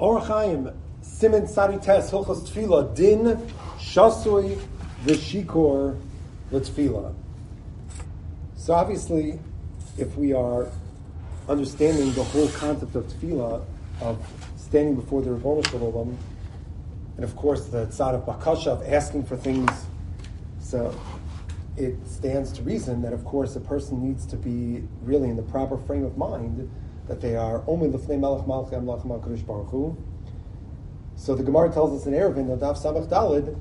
Orachaim, Simen Sarites, Hilchos Tfila, Din, Shasui, Vishikor, L'Tfila. So obviously, if we are understanding the whole concept of tefillah, of standing before the Ribono Shalom, and of course the tzad of bakasha, of asking for things, so it stands to reason that of course a person needs to be really in the proper frame of mind that they are only lefnei melech malchi amlach malkadosh baruch Hu. So the Gemara tells us in Eruvin, Nadav Samach Dalid,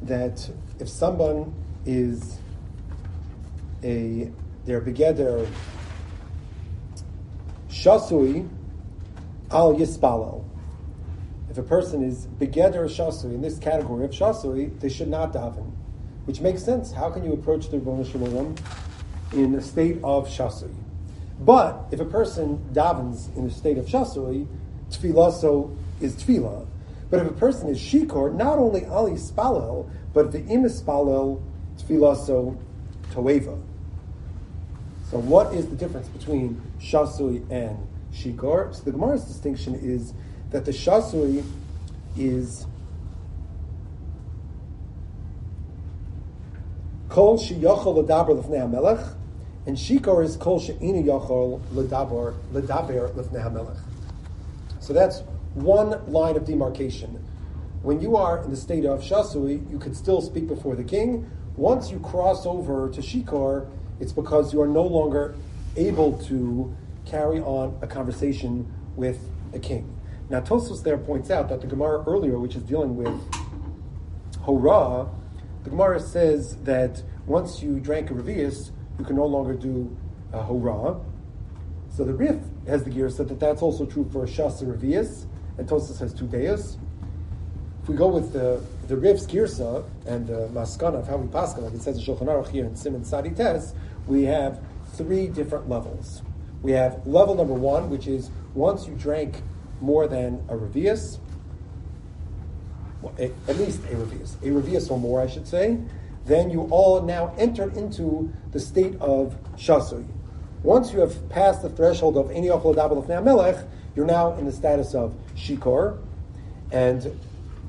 that if someone is a their begeder shasui al yispalel. If a person is begeder shasui in this category of shasui, they should not daven, which makes sense. How can you approach the Ribono Shalom in a state of shasui? But if a person davens in a state of shasui, tefillah so is tefillah. But if a person is shikor, not only ali spalel, but the im spalel tefillah so toeva. So what is the difference between shasui and shikor? So the Gemara's distinction is that the shasui is kol sheyachol ledaber lefnei hamelech, and shikor is kol she'inu yachol ledaber ledaber hamelech. So that's one line of demarcation. When you are in the state of shasui, you could still speak before the king. Once you cross over to shikor, it's because you are no longer able to carry on a conversation with the king. Now, Tosafos there points out that the Gemara earlier, which is dealing with Hora, the Gemara says that once you drank a Revius, you can no longer do uh, a Hora. So the Rif has the gear said that that's also true for Shas Revius, and Tosafos has two Deus. If we go with the the Rif's Girsa and uh, the Maskana of how we pass, like it says in Shulchan Aruch here in Simon Sadi Tes, we have three different levels. We have level number one, which is once you drank more than a revius, well, at least a revius, a revius or more, I should say, then you all now enter into the state of shasui. Once you have passed the threshold of any of melech, you're now in the status of shikor, and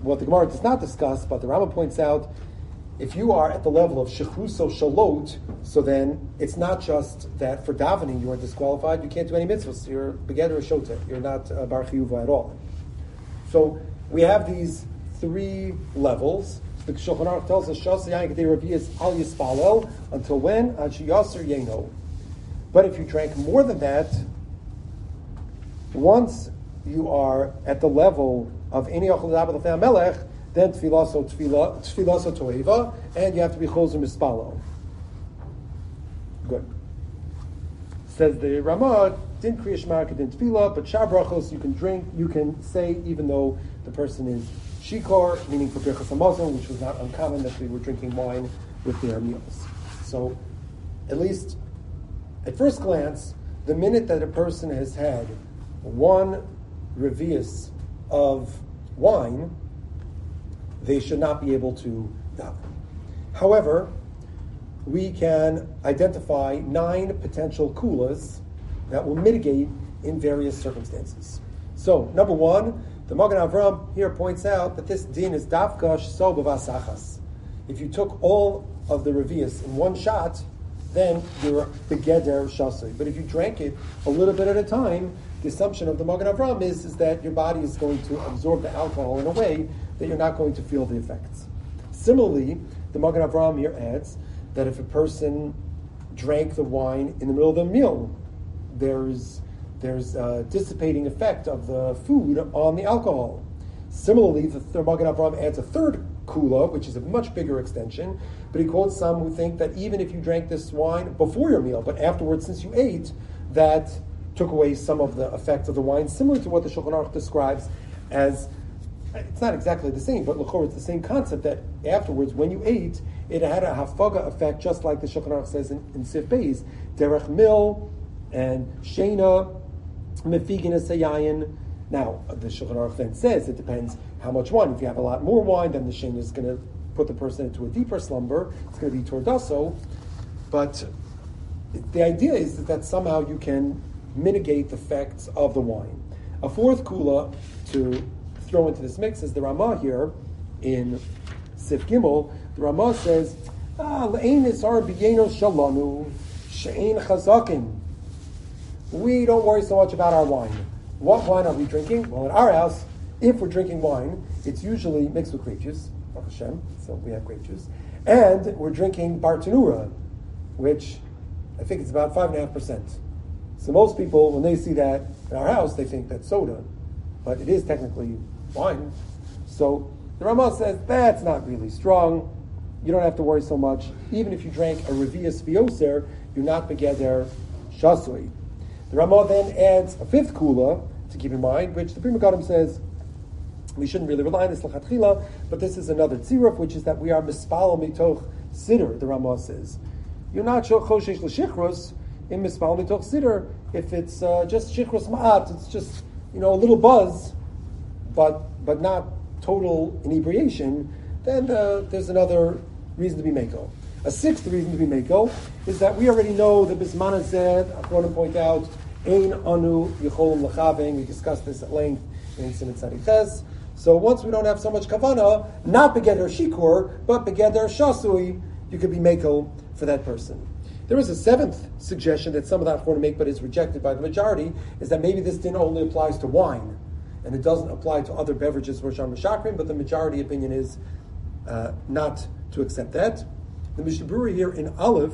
what the Gemara does not discuss, but the Rambam points out, if you are at the level of shechruso shalot, so then it's not just that for davening you are disqualified, you can't do any mitzvahs, you're begeder shota, you're not uh, bar chiyuva at all. So we have these three levels. The Shulchan Aruch tells us shas yayin is al yispalel until when ad shiyaser yeno. But if you drank more than that, once you are at the level of any achol melech, then tfilaso tfilaso toeva, and you have to be chosim mispalo. Good. Says the Ramah, din kriyash market din tefillah, but shabrachos you can drink, you can say even though the person is shikor, meaning for birchas hamazon, which was not uncommon that they were drinking wine with their meals. So, at least at first glance, the minute that a person has had one revius of wine, they should not be able to daven. However, we can identify nine potential kulas that will mitigate in various circumstances. So, number one, the Magen Avram here points out that this din is dafkash so b'vasachas. If you took all of the revius in one shot, then you're the begeder shasui. But if you drank it a little bit at a time, the assumption of the Magen Avram is, is that your body is going to absorb the alcohol in a way that you're not going to feel the effects. Similarly, the Magen Avram here adds that if a person drank the wine in the middle of the meal, there's there's a dissipating effect of the food on the alcohol. Similarly, the, Magen Avram adds a third kula, which is a much bigger extension, but he quotes some who think that even if you drank this wine before your meal, but afterwards, since you ate, that took away some of the effect of the wine, similar to what the Shulchan Aruch describes as it's not exactly the same, but Lachor, it's the same concept that afterwards, when you ate, it had a hafaga effect, just like the Shulchan Aruch says in, in Sif Beis, derech mil and shena mefigin sayayin. Now, the Shulchan Aruch then says it depends how much wine. If you have a lot more wine, then the shena is going to put the person into a deeper slumber. It's going to be tordaso. But the idea is that somehow you can mitigate the effects of the wine. A fourth kula to throw into this mix is the Ramah here in Sif Gimel. The Ramah says, "Ah, shalanu she'ein chazakin." We don't worry so much about our wine. What wine are we drinking? Well, in our house, if we're drinking wine, it's usually mixed with grape juice, Hashem, so we have grape juice, and we're drinking Bartenura, which I think it's about five and a half percent. So most people, when they see that in our house, they think that's soda, but it is technically wine. So the Ramah says that's not really strong. You don't have to worry so much. Even if you drank a Revius Vioser, you're not begeder shasui. The Ramah then adds a fifth kula to keep in mind, which the Pri Megadim says we shouldn't really rely on this lachatchila, but this is another tziruf, which is that we are mispal mitoch siddur. The Ramah says you're not choshesh l'shichros in mispal mitoch siddur if it's uh, just shichros ma'at. It's just you know a little buzz, but but not total inebriation. Then uh, there's another reason to be mako. A sixth reason to be mako is that we already know that Bismana said, to point out, Ein anu yicholim lachaving. We discussed this at length in Simon Tzadiches. So once we don't have so much kavana, not begeder shikur, but begeder shasui, you could be mako for that person. There is a seventh suggestion that some of that to make, but is rejected by the majority, is that maybe this din only applies to wine, and it doesn't apply to other beverages which are mashakrim, but the majority opinion is uh, not to accept that. The Mishnah Berurah here in Aleph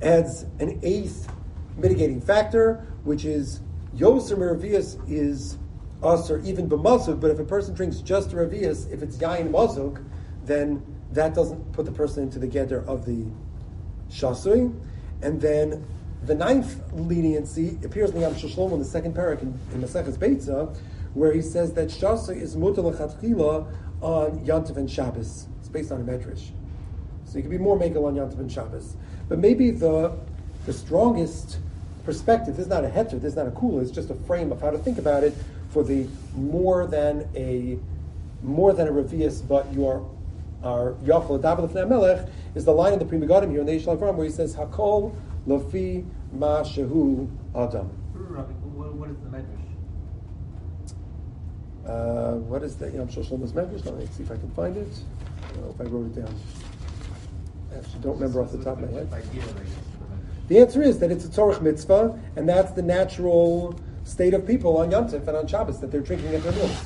adds an eighth mitigating factor, which is Yoser Meravias is us or even b'mazuk, but if a person drinks just Ravias, if it's Yain Mazuk, then that doesn't put the person into the gather of the Shasui. And then the ninth leniency appears in the Yam Shlomo in the second parak in, in Maseches Beitza, where he says that Shasui is mutal on Yantiv and Shabbos. It's based on a medrash. So you could be more makel on Yantiv and Shabbos. But maybe the, the strongest perspective, this is not a heter, this is not a kula, it's just a frame of how to think about it for the more than a more than a revius, but you are are yachol adabel melech is the line of the Pri Megadim here in the Eshel Avram where he says hakol lafi ma shehu adam. What is the medrash? Uh, what is the Yam Shlomo's medrash? Let me see if I can find it. I don't know if I wrote it down. I actually don't remember off the top of my head. The answer is that it's a Torah mitzvah, and that's the natural state of people on Yom Tov and on Shabbos that they're drinking at their meals.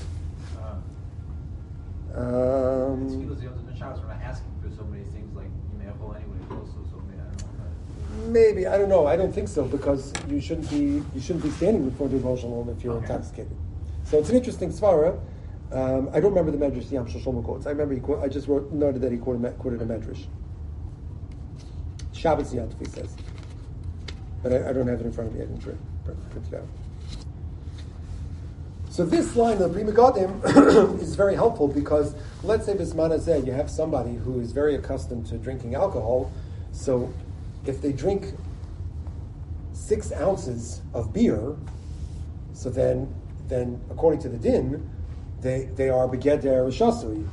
Uh, Um, it's because the other Shabbos we're not asking for so many things like you may have anyway. Also, so many, I don't maybe I don't know. I don't think so because you shouldn't be you shouldn't be standing before the Rosh Hashanah if you're Okay. intoxicated. So it's an interesting svara. Um, I don't remember the medrash Yam Shlomo quotes. I remember he quote, I just wrote noted that he quoted, a- quoted a medrash. Shabbos Yom says, but I, I don't have it in front of me. I didn't print, print, it out. So this line of Pri Megadim is very helpful because let's say Bismana said you have somebody who is very accustomed to drinking alcohol, so if they drink six ounces of beer, so then then according to the din, they they are begeder shasui.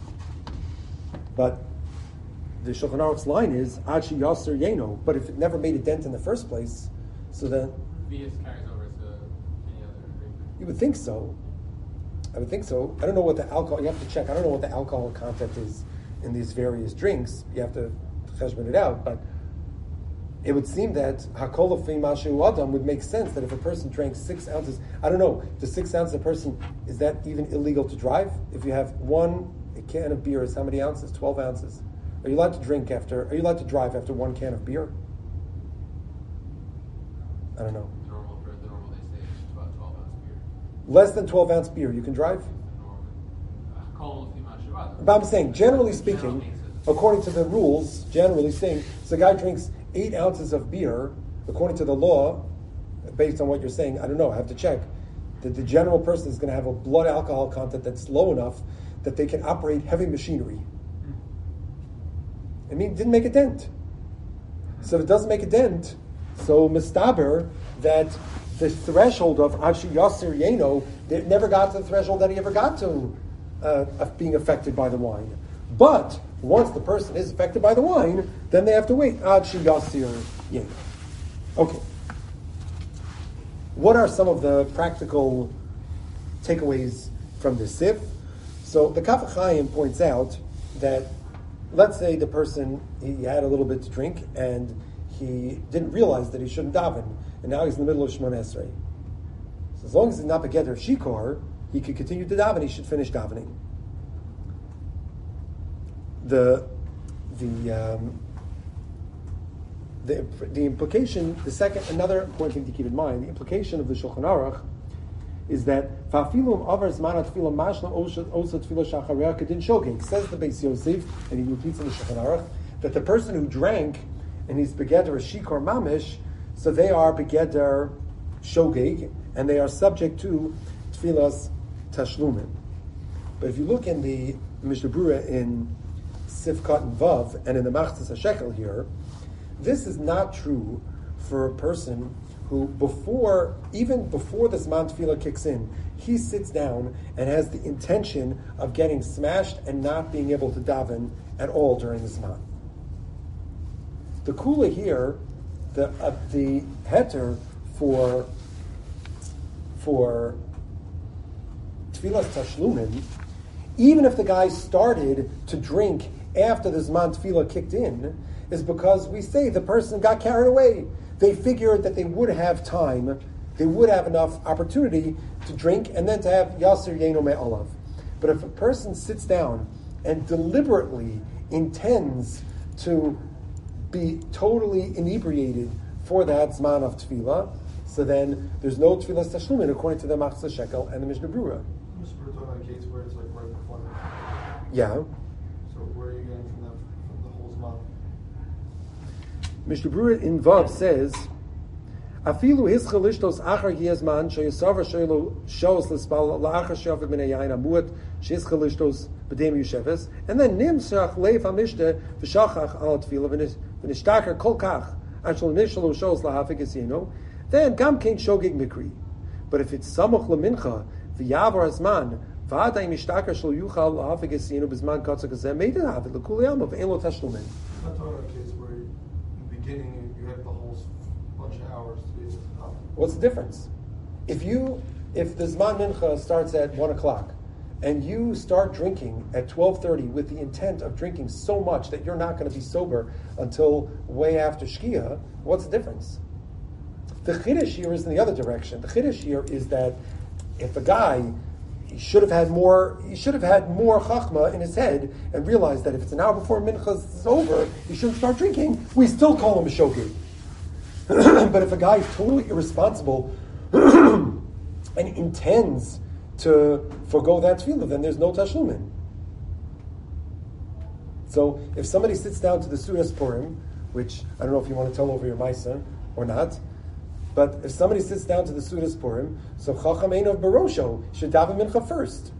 But the Shulchan Aruch's line is Achi Yasser Yeno. But if it never made a dent in the first place, so then carries over to any other drink. you would think so. I would think so. I don't know what the alcohol. You have to check. I don't know what the alcohol content is in these various drinks. You have to cheshbon it out. But it would seem that hakol mashu adam would make sense that if a person drank six ounces, I don't know, the six ounces a person is that even illegal to drive? If you have one a can of beer is how many ounces? Twelve ounces. Are you allowed to drink after? Are you allowed to drive after one can of beer? I don't know. Normal the normal they say it's about 12 ounce beer. Less than twelve ounce beer, you can drive. Uh, Kol Fima Shabbat. But I'm saying, generally speaking, according to the rules, generally saying, so a guy drinks eight ounces of beer, according to the law, based on what you're saying, I don't know, I have to check, that the general person is going to have a blood alcohol content that's low enough that they can operate heavy machinery. I mean, it didn't make a dent. So if it doesn't make a dent, so mistaber that the threshold of Ashi Yasir Yeno, it never got to the threshold that he ever got to uh, of being affected by the wine. But once the person is affected by the wine, then they have to wait. Ashi Yasir Yeno. Okay. What are some of the practical takeaways from this Sif. So the Kaf Chaim points out that, let's say the person he had a little bit to drink and he didn't realize that he shouldn't daven, and now he's in the middle of Shemon Esrei. So as long as he's not begeder shikor, he could continue to daven. He should finish davening. The the um, the, the implication, the second, another important thing to keep in mind, the implication of the Shulchan Aruch is that Fafilum Avar Zman Tefillah Mashla Shogeg. Says the Beis Yosef, and he repeats in the Shulchan Aruch, that the person who drank and he's begeder a shikor mamish, so they are begeder shogeg, and they are subject to tefillas tashlumin. But if you look in the Mishnah in Sifkat and Vav, and in the Machzis HaShekel here, this is not true for a person who, before, even before the Zman Tefillah kicks in, he sits down and has the intention of getting smashed and not being able to daven at all during the Zman. The kula here, the uh, the heter for for tefillas tashlumin, even if the guy started to drink after the zman tefillah kicked in, is because we say the person got carried away. They figured that they would have time, they would have enough opportunity to drink and then to have yasir yeno me'alav. But if a person sits down and deliberately intends to be totally inebriated for that zman of tefillah, so then there's no tefillah tashlumin according to the Machzis HaShekel and the Mishnah Berurah. Mr. We're talking about a case where it's like right before that. Yeah. So where are you getting from that, from the whole Zman? Mishnah Berurah in Vav says, Afilu hischel lishtos achar yezman sheyasavar shelo shos l'spal la'achar she'avid min hayayin amuat sheyischel lishtos b'dem yusheves and then nimsach leif hamishte v'shachach al tefillah v'nishtakar kol kach ashal nishalo shos lahafik esino then gam kein shogig mikri. But if it's samuch lemincha v'yavar azman v'aday mishtakar shlo yuchal lahafik esino b'zman katzak hazeh meidin havid l'kul yamav v'en lo tashlumin I'm not talking about a case where beginning you have the whole bunch of hours to be able. What's the difference? If you, if the Zman Mincha starts at one o'clock, and you start drinking at twelve thirty with the intent of drinking so much that you're not going to be sober until way after Shkia, what's the difference? The chiddush here is in the other direction. The chiddush here is that if a guy should have had more, he should have had more chachma in his head and realized that if it's an hour before mincha is over, he shouldn't start drinking. We still call him a shogi. but if a guy is totally irresponsible and intends to forego that tefillah, then there's no tashlumin. So if somebody sits down to the Sudas Purim, which I don't know if you want to tell over your Maisa or not, but if somebody sits down to the Sudas Purim, so Chacham of Barosho should daven mincha first.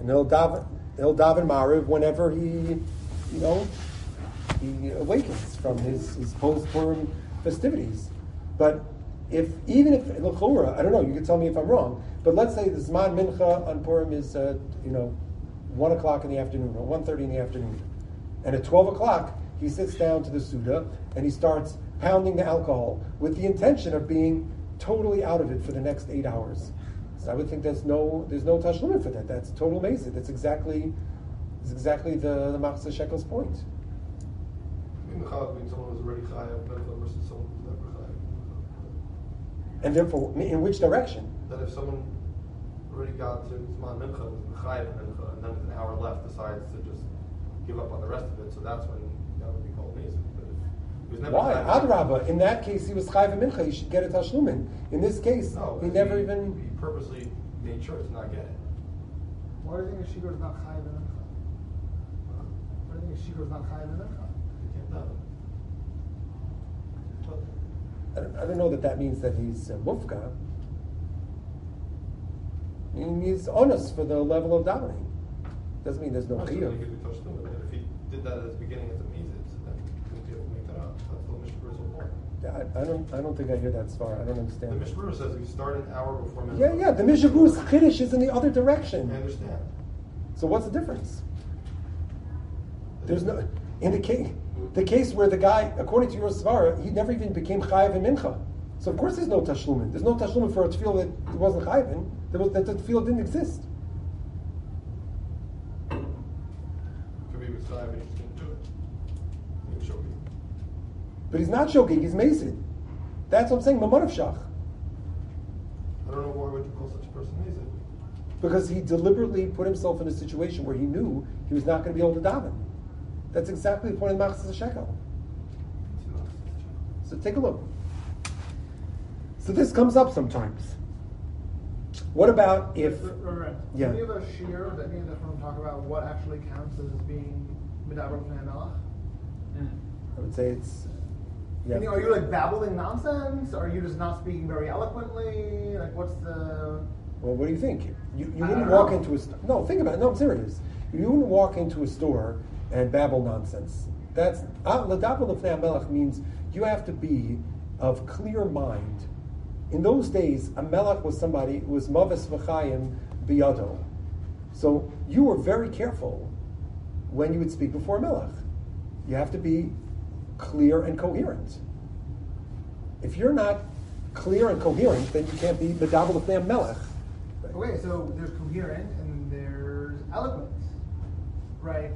And he'll daven, he'll daven Mariv whenever he, you know, he awakens from his, his post-Purim festivities. But if, even if, L'chora, I don't know, you can tell me if I'm wrong, but let's say the Zman Mincha on Purim is, uh, you know, 1 o'clock in the afternoon or 1.30 in the afternoon. And at 12 o'clock, he sits down to the Suda and he starts pounding the alcohol with the intention of being totally out of it for the next eight hours. So I would think there's no there's no tashlumin for that. That's total amazing. That's exactly that's exactly the, the Machzis HaShekel's point. I mean, the chalav means someone who's already chayav mincha versus someone who's never chayav mincha. And therefore, in which direction? That if someone already got to Zman mincha, was mincha, and then with an hour left decides to just give up on the rest of it, so that's when that would be called amazing. But if he was never Why? chayav- Adrabah. In that case, he was chayv mincha. He should get a tashlumin. In this case, No, he he never He even. purposely made sure to not get it. Why do you think a shikor is not chayiv in mincha? Why do you think a shikor is not chayiv in mincha? He can't daven. But I don't, I don't know that that means that he's uh, mufka. I mean, he's honest for the level of davening. Doesn't mean there's no Absolutely, chiyuv. he could be touched on it. If he did that at the beginning as a measles, then he wouldn't be able to make that up. That's the Mishnah Berurah's whole point. I, I don't. I don't think I hear that far. I don't The understand. Mishnah Berurah says if you start an hour before mincha. Yeah, yeah. The Mishabu's chiddush is in the other direction. I understand. So what's the difference? There's no in the case the case where the guy, according to your svara, he never even became chayiv in mincha. So of course there's no tashlumin. There's no tashlumin for a tefillah that it wasn't chayvin. There was, that the tefillah didn't exist. If he was five, he just didn't do it. He was showing. But he's not choking, he's mazid. That's what I'm saying, mamad of shach. I don't know why would you call such a person amazing. Because he deliberately put himself in a situation where he knew he was not going to be able to daven. That's exactly the point of the Machzis Shekel. So take a look. So this comes up sometimes. What about if Right, right. Yeah. Any of the shear that any of the from talk about what actually counts as being medaber b'nei? I would say it's yeah. Are you like babbling nonsense? Are you just not speaking very eloquently? Like, what's the? Well, what do you think? You, you wouldn't walk know. into a store. No, think about it. No, I'm serious. You wouldn't walk into a store and babble nonsense. That's ah, ladabel of melech means you have to be of clear mind. In those days, a melech was somebody who was mavis v'chayim biyado. So you were very careful when you would speak before a melech. You have to be clear and coherent. If you're not clear and coherent, then you can't be medabel of Nam melech. Okay, so there's coherent and there's eloquence, right?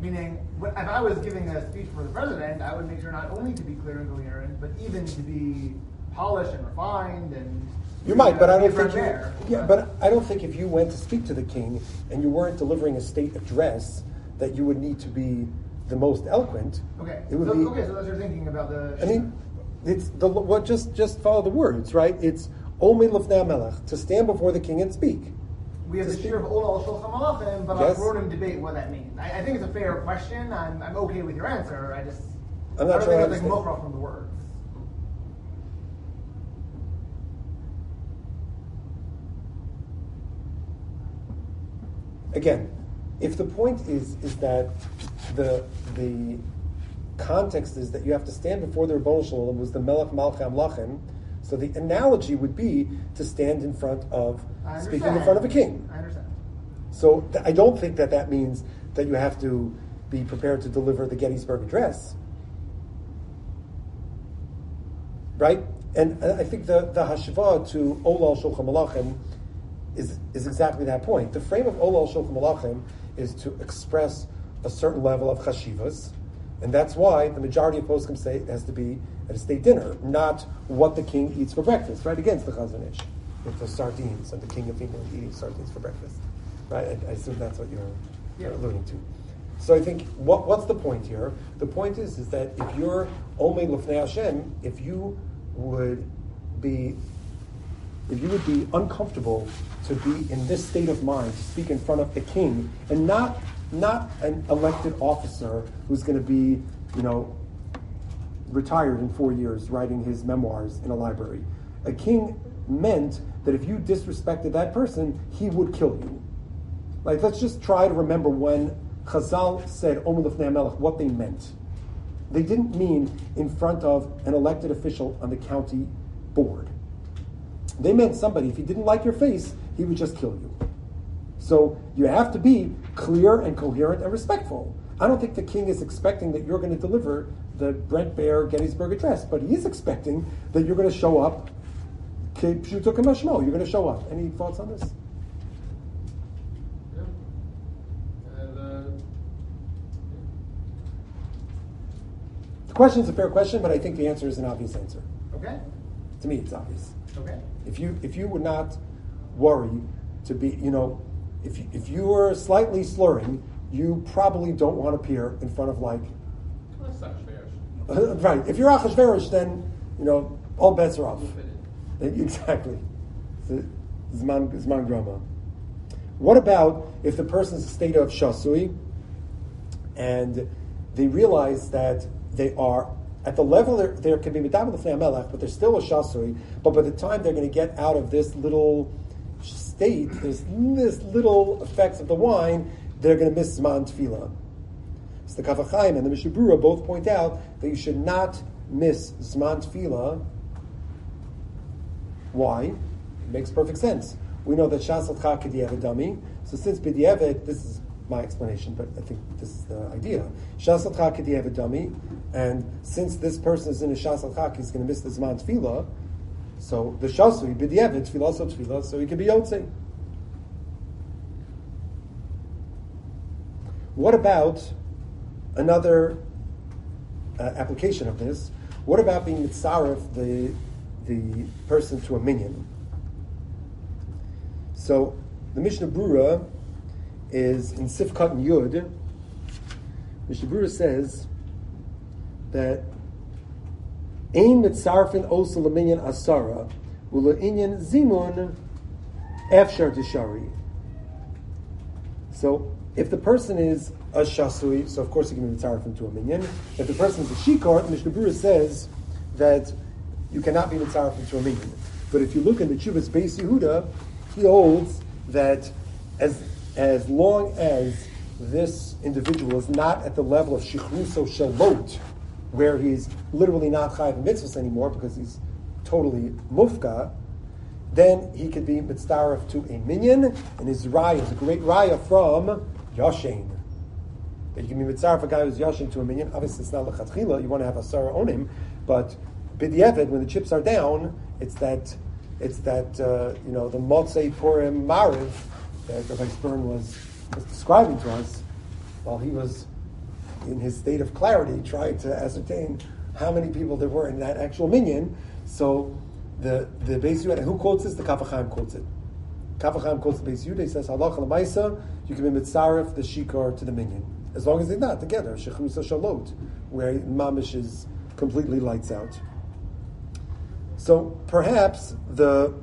Meaning, if I was giving a speech for the president, I would make sure not only to be clear and coherent, but even to be polished and refined and. You might, but I don't think you. there. Yeah, but I don't think if you went to speak to the king and you weren't delivering a state address that you would need to be the most eloquent. Okay, It would so, be. okay, so that's your thinking about the. I mean, it's the what. Just just follow the words, right? It's omi lefnei melech to stand before the king and speak. We have to the shear of Ola Shulchan Malachim, but Yes. our Ronim debate what that means. I, I think it's a fair question. I'm, I'm okay with your answer. I just. I'm not I sure I think it's like from the words. again, if the point is is that the the context is that you have to stand before the Rebbeinu Shalom was the Melech Malchei Amlachim, so the analogy would be to stand in front of speaking in front of a king. I understand. So th- I don't think that that means that you have to be prepared to deliver the Gettysburg Address, right? And I think the the hashva to Olal Shulchan Malachim is is exactly that point. The frame of Olal Shulchan Malachim is to express a certain level of chashivas, and that's why the majority of poskim say it has to be at a state dinner, not what the king eats for breakfast. Right against the Chazon Ish with the sardines and the king of England eating sardines for breakfast. Right? I, I assume that's what you're, you're alluding to. So I think what, what's the point here? The point is is that if you're only lufnei Hashem, if you would be if you would be uncomfortable to be in this state of mind to speak in front of a king and not not an elected officer who's going to be you know retired in four years writing his memoirs in a library. A king meant that if you disrespected that person he would kill you. Like let's just try to remember when Chazal said what they meant. They didn't mean in front of an elected official on the county board they meant somebody, if he didn't like your face, he would just kill you. So you have to be clear and coherent and respectful. I don't think the king is expecting that you're going to deliver the Brent Bear Gettysburg Address, but he is expecting that you're going to show up. You're going to show up. Any thoughts on this? Yeah. Uh, The question is a fair question, but I think the answer is an obvious answer. Okay. To me, it's obvious. Okay. If you if you would not worry to be, you know, if you, if you were slightly slurring, you probably don't want to appear in front of like well, that's not fair. right. If you're Achashverosh, then you know all bets are off. We'll fit in. Then- Exactly. So, Zman Zman Grama. What about if the person's a state of shasui, and they realize that they are at the level there, there can be lefnei melech, but they're still a shasui. But by the time they're going to get out of this little state, this this little effects of the wine, they're going to miss zman tefillah. So the Kaf HaChaim and the Mishabura both point out that you should not miss Zman Tefillah. Why? It makes perfect sense. We know that Shas K'diavad Dami. So since B'diavad, this is my explanation, but I think this is the idea. Shas al you have a dummy, and since this person is in a shas al he's going to miss the zman tefillah. So the shasu b'diavad tefillah so tefillah, so he can be yotzei. What about another uh, application of this? What about being mitzaref the the person to a minion? So the Mishnah Brura is in Sifkat and Yud. Brura says that Ein mitzarfin osa leminyan asara inyan zimun efshar tishari. So if the person is a shasui, so of course you can be mitzarfin to a minyan. If the person is a shikar, the says that you cannot be mitzarfin to a minyan. But if you look in the Chuvas Beis Yehuda, he holds that as as long as this individual is not at the level of shichruso shalot, where he's literally not chayiv mitzvahs anymore because he's totally mufka, then he could be mitzdarif to a minyan, and his raya is a great raya from Yashin. That you can be mitzdarif a guy who's Yashin to a minyan. Obviously, it's not lechatchila. You want to have a sarah on him, but b'diavad, when the chips are down, it's that it's that uh, you know the Motzei Purim Mariv that Rabbi Stern was, was describing to us while he was in his state of clarity trying to ascertain how many people there were in that actual minyan. So the the Beis Yehuda, who quotes this? The Kaf HaChaim quotes it. Kaf HaChaim quotes the Beis Yehuda. He says Halacha Lamaisa, you can be mitzaref the shikar to the minyan as long as they're not together. Shechrusa shalot, where mamish is completely lights out. So perhaps the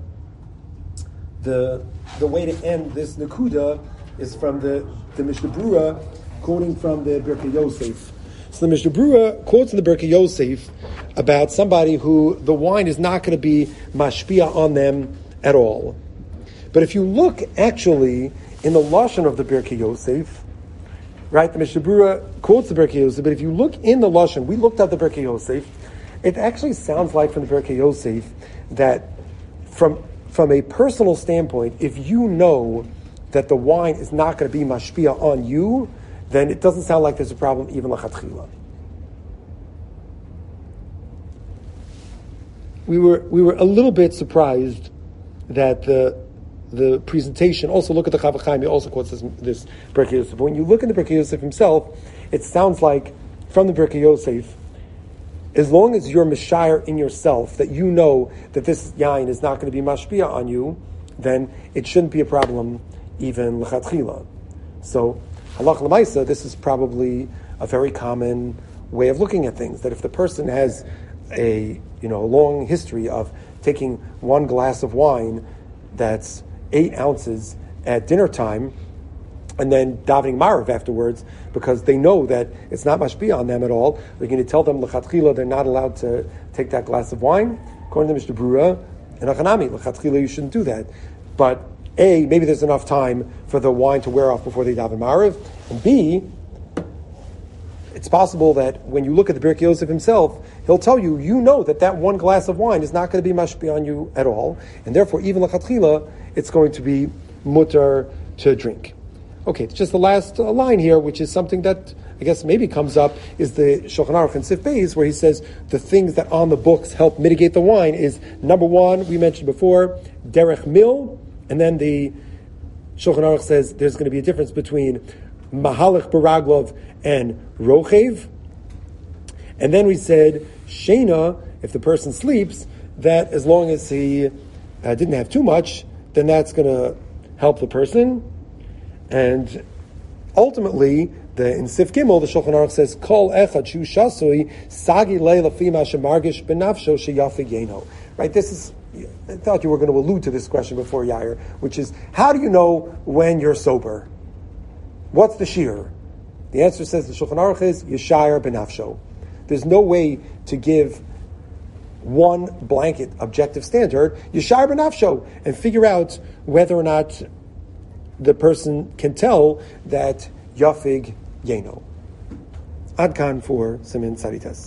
the the way to end this nakuda is from the the Mishnah Brura quoting from the Birkei Yosef. So the Mishnah Brura quotes in the Birkei Yosef about somebody who the wine is not going to be mashpia on them at all. But if you look actually in the lashon of the Birkei Yosef, right, the Mishnah Brura quotes the Birkei Yosef, but if you look in the lashon, we looked at the Birkei Yosef, it actually sounds like from the Birkei Yosef that from, from a personal standpoint, if you know that the wine is not going to be mashpia on you, then it doesn't sound like there's a problem even lachatchila. We were, we were a little bit surprised that the, the presentation, also look at the Kaf HaChaim, he also quotes this, this Yosef. When you look in the Birkei Yosef himself, it sounds like from the Birkei Yosef as long as you're mishire in yourself, that you know that this yain is not going to be mashpia on you, then it shouldn't be a problem even lechatchila. So, halach lemaisa, this is probably a very common way of looking at things. That if the person has a you know a long history of taking one glass of wine that's eight ounces at dinner time and then davening Marav afterwards because they know that it's not mashpia on them at all. They're going to tell them lechatchila they're not allowed to take that glass of wine. According to Mishnah Brura and Achanami, lechatchila you shouldn't do that. But A, maybe there's enough time for the wine to wear off before they daven Marav, and B, it's possible that when you look at the Birkei Yosef himself, he'll tell you, you know that that one glass of wine is not going to be mashpia on you at all, and therefore even lechatchila, it's going to be mutter to drink. Okay, it's just the last uh, line here, which is something that I guess maybe comes up, is the Shulchan Aruch and Sif where he says the things that on the books help mitigate the wine is number one, we mentioned before, derech mil, and then the Shulchan Aruch says there's going to be a difference between mahalach baraglov and rochev. And then we said shena, if the person sleeps, that as long as he uh, didn't have too much, then that's going to help the person. And ultimately, the, in Sif Gimel, the Shulchan Aruch says, "Kol echad shu shasui sagi leila fima shemargish benafsho sheyafig yeno." Right. This is. I thought you were going to allude to this question before Yair, which is, how do you know when you're sober? What's the shear? The answer says the Shulchan Aruch is yeshayir benafsho. There's no way to give one blanket objective standard. Yeshayir benafsho and figure out whether or not the person can tell that Yafig Yeno. Adkan for Simin Saritas.